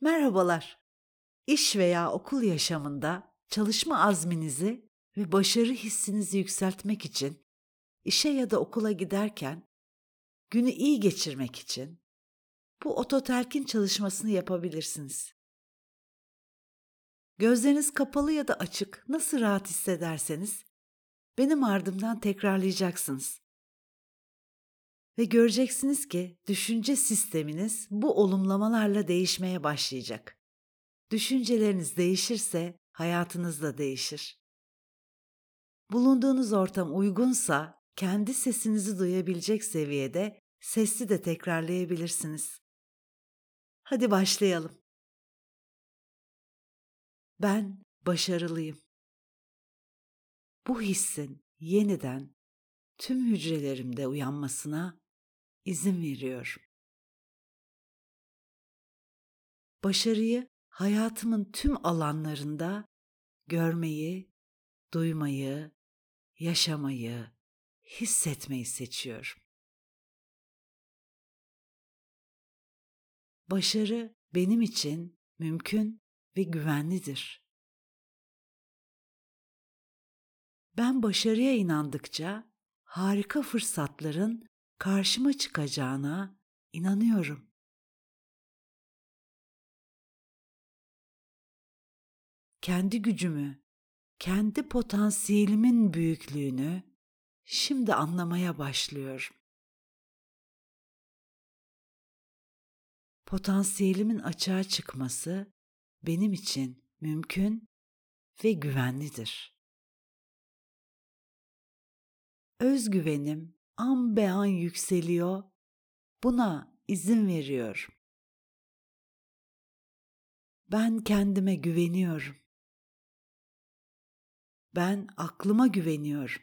Merhabalar. İş veya okul yaşamında çalışma azminizi ve başarı hissinizi yükseltmek için işe ya da okula giderken günü iyi geçirmek için bu ototelkin çalışmasını yapabilirsiniz. Gözleriniz kapalı ya da açık nasıl rahat hissederseniz benim ardımdan tekrarlayacaksınız. Ve göreceksiniz ki düşünce sisteminiz bu olumlamalarla değişmeye başlayacak. Düşünceleriniz değişirse hayatınız da değişir. Bulunduğunuz ortam uygunsa kendi sesinizi duyabilecek seviyede sesli de tekrarlayabilirsiniz. Hadi başlayalım. Ben başarılıyım. Bu hissin yeniden tüm hücrelerimde uyanmasına izin veriyorum. Başarıyı hayatımın tüm alanlarında görmeyi, duymayı, yaşamayı, hissetmeyi seçiyorum. Başarı benim için mümkün ve güvenlidir. Ben başarıya inandıkça harika fırsatların karşıma çıkacağına inanıyorum. Kendi gücümü, kendi potansiyelimin büyüklüğünü şimdi anlamaya başlıyorum. Potansiyelimin açığa çıkması benim için mümkün ve güvenlidir. Özgüvenim an be an yükseliyor. Buna izin veriyorum. Ben kendime güveniyorum. Ben aklıma güveniyorum.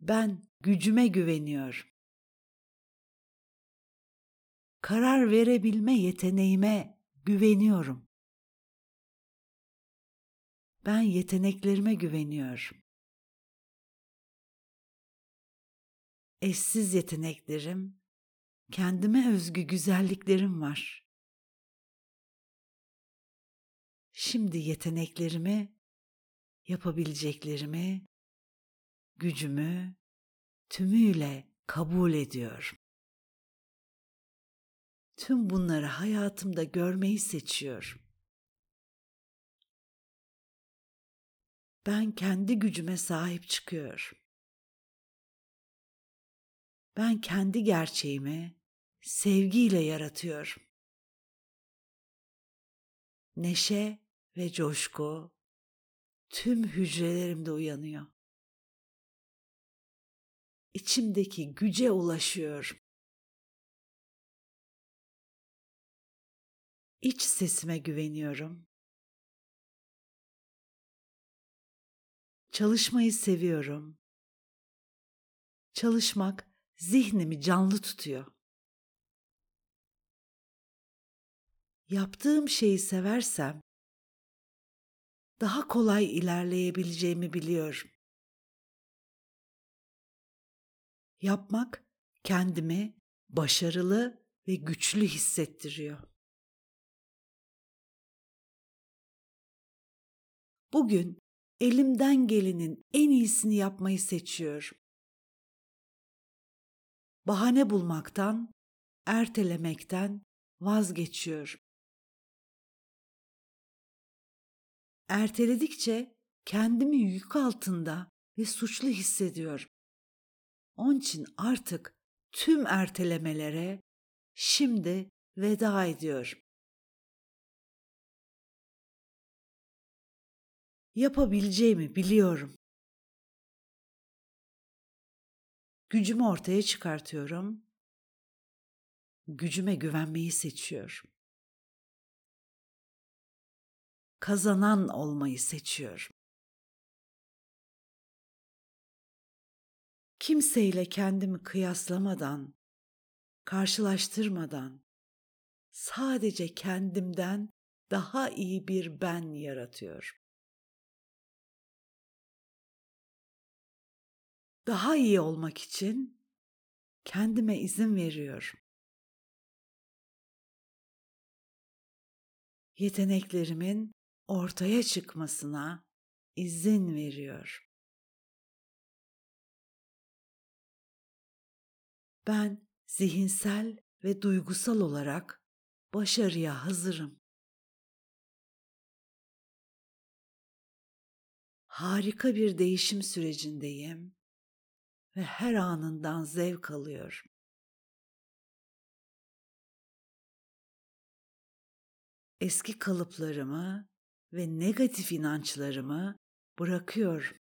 Ben gücüme güveniyorum. Karar verebilme yeteneğime güveniyorum. Ben yeteneklerime güveniyorum. Eşsiz yeteneklerim, kendime özgü güzelliklerim var. Şimdi yeteneklerimi, yapabileceklerimi, gücümü tümüyle kabul ediyorum. Tüm bunları hayatımda görmeyi seçiyorum. Ben kendi gücüme sahip çıkıyorum. Ben kendi gerçeğimi sevgiyle yaratıyorum. Neşe ve coşku tüm hücrelerimde uyanıyor. İçimdeki güce ulaşıyorum. İç sesime güveniyorum. Çalışmayı seviyorum. Çalışmak zihnimi canlı tutuyor. Yaptığım şeyi seversem daha kolay ilerleyebileceğimi biliyorum. Yapmak kendimi başarılı ve güçlü hissettiriyor. Bugün elimden gelenin en iyisini yapmayı seçiyorum. Bahane bulmaktan, ertelemekten vazgeçiyorum. Erteledikçe kendimi yük altında ve suçlu hissediyorum. Onun için artık tüm ertelemelere şimdi veda ediyorum. Yapabileceğimi biliyorum. Gücümü ortaya çıkartıyorum. Gücüme güvenmeyi seçiyorum. Kazanan olmayı seçiyorum. Kimseyle kendimi kıyaslamadan, karşılaştırmadan sadece kendimden daha iyi bir ben yaratıyorum. Daha iyi olmak için kendime izin veriyorum. yeteneklerimin ortaya çıkmasına izin veriyor. Ben zihinsel ve duygusal olarak başarıya hazırım. Harika bir değişim sürecindeyim ve her anından zevk alıyorum. Eski kalıplarımı ve negatif inançlarımı bırakıyorum.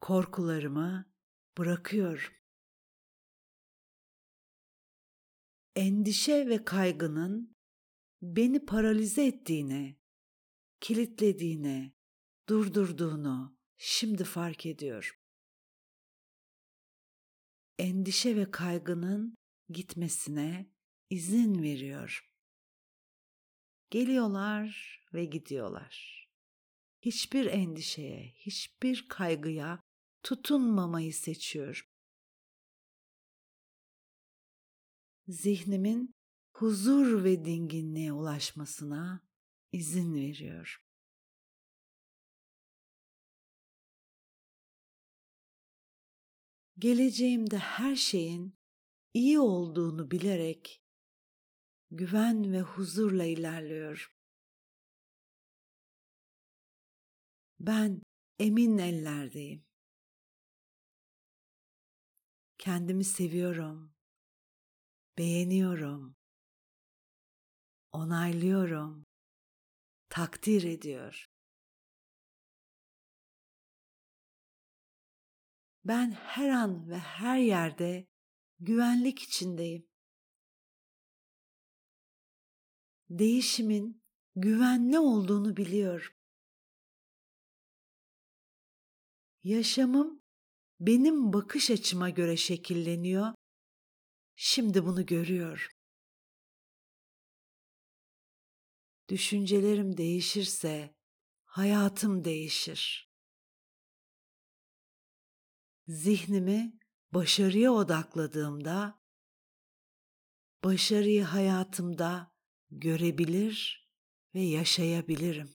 Korkularımı bırakıyorum. Endişe ve kaygının beni paralize ettiğini, kilitlediğini, durdurduğunu şimdi fark ediyorum. Endişe ve kaygının gitmesine izin veriyor. Geliyorlar ve gidiyorlar. Hiçbir endişeye, hiçbir kaygıya tutunmamayı seçiyorum. Zihnimin huzur ve dinginliğe ulaşmasına izin veriyor. Geleceğimde her şeyin iyi olduğunu bilerek güven ve huzurla ilerliyor. Ben emin ellerdeyim. Kendimi seviyorum. Beğeniyorum. Onaylıyorum. Takdir ediyor. Ben her an ve her yerde güvenlik içindeyim. Değişimin güvenli olduğunu biliyorum. Yaşamım benim bakış açıma göre şekilleniyor. Şimdi bunu görüyor. Düşüncelerim değişirse hayatım değişir. Zihnimi başarıya odakladığımda başarıyı hayatımda görebilir ve yaşayabilirim.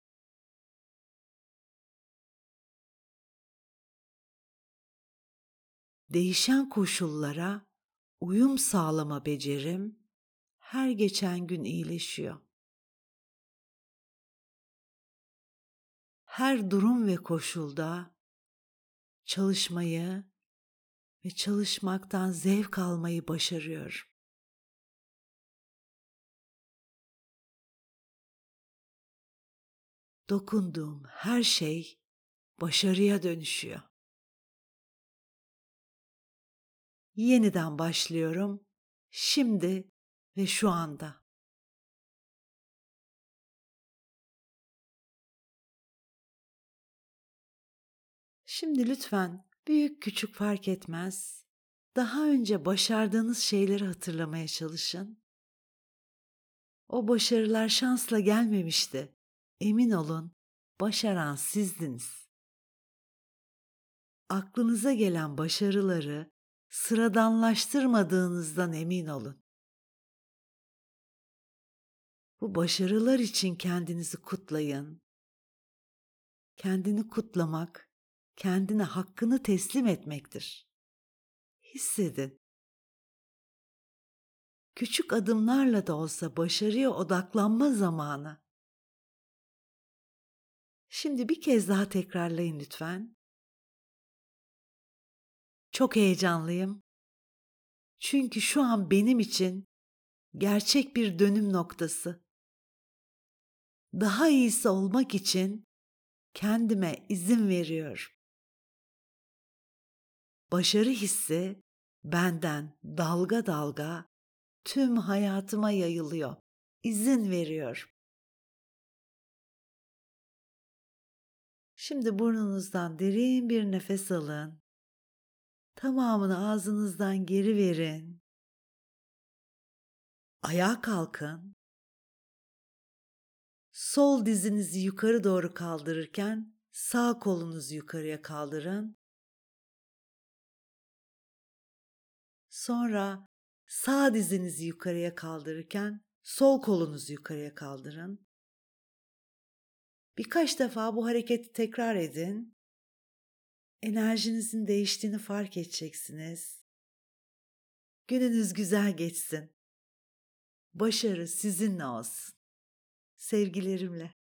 Değişen koşullara uyum sağlama becerim her geçen gün iyileşiyor. Her durum ve koşulda çalışmayı ve çalışmaktan zevk almayı başarıyorum. Dokunduğum her şey başarıya dönüşüyor. Yeniden başlıyorum. Şimdi ve şu anda. Şimdi lütfen büyük küçük fark etmez. Daha önce başardığınız şeyleri hatırlamaya çalışın. O başarılar şansla gelmemişti. Emin olun, başaran sizdiniz. Aklınıza gelen başarıları sıradanlaştırmadığınızdan emin olun. Bu başarılar için kendinizi kutlayın. Kendini kutlamak, kendine hakkını teslim etmektir. Hissedin. Küçük adımlarla da olsa başarıya odaklanma zamanı. Şimdi bir kez daha tekrarlayın lütfen. Çok heyecanlıyım. Çünkü şu an benim için gerçek bir dönüm noktası. Daha iyisi olmak için kendime izin veriyor. Başarı hissi benden dalga dalga tüm hayatıma yayılıyor. İzin veriyor. Şimdi burnunuzdan derin bir nefes alın. Tamamını ağzınızdan geri verin. Ayağa kalkın. Sol dizinizi yukarı doğru kaldırırken sağ kolunuzu yukarıya kaldırın. Sonra sağ dizinizi yukarıya kaldırırken Sol kolunuzu yukarıya kaldırın. Birkaç defa bu hareketi tekrar edin. Enerjinizin değiştiğini fark edeceksiniz. Gününüz güzel geçsin. Başarı sizinle olsun. Sevgilerimle.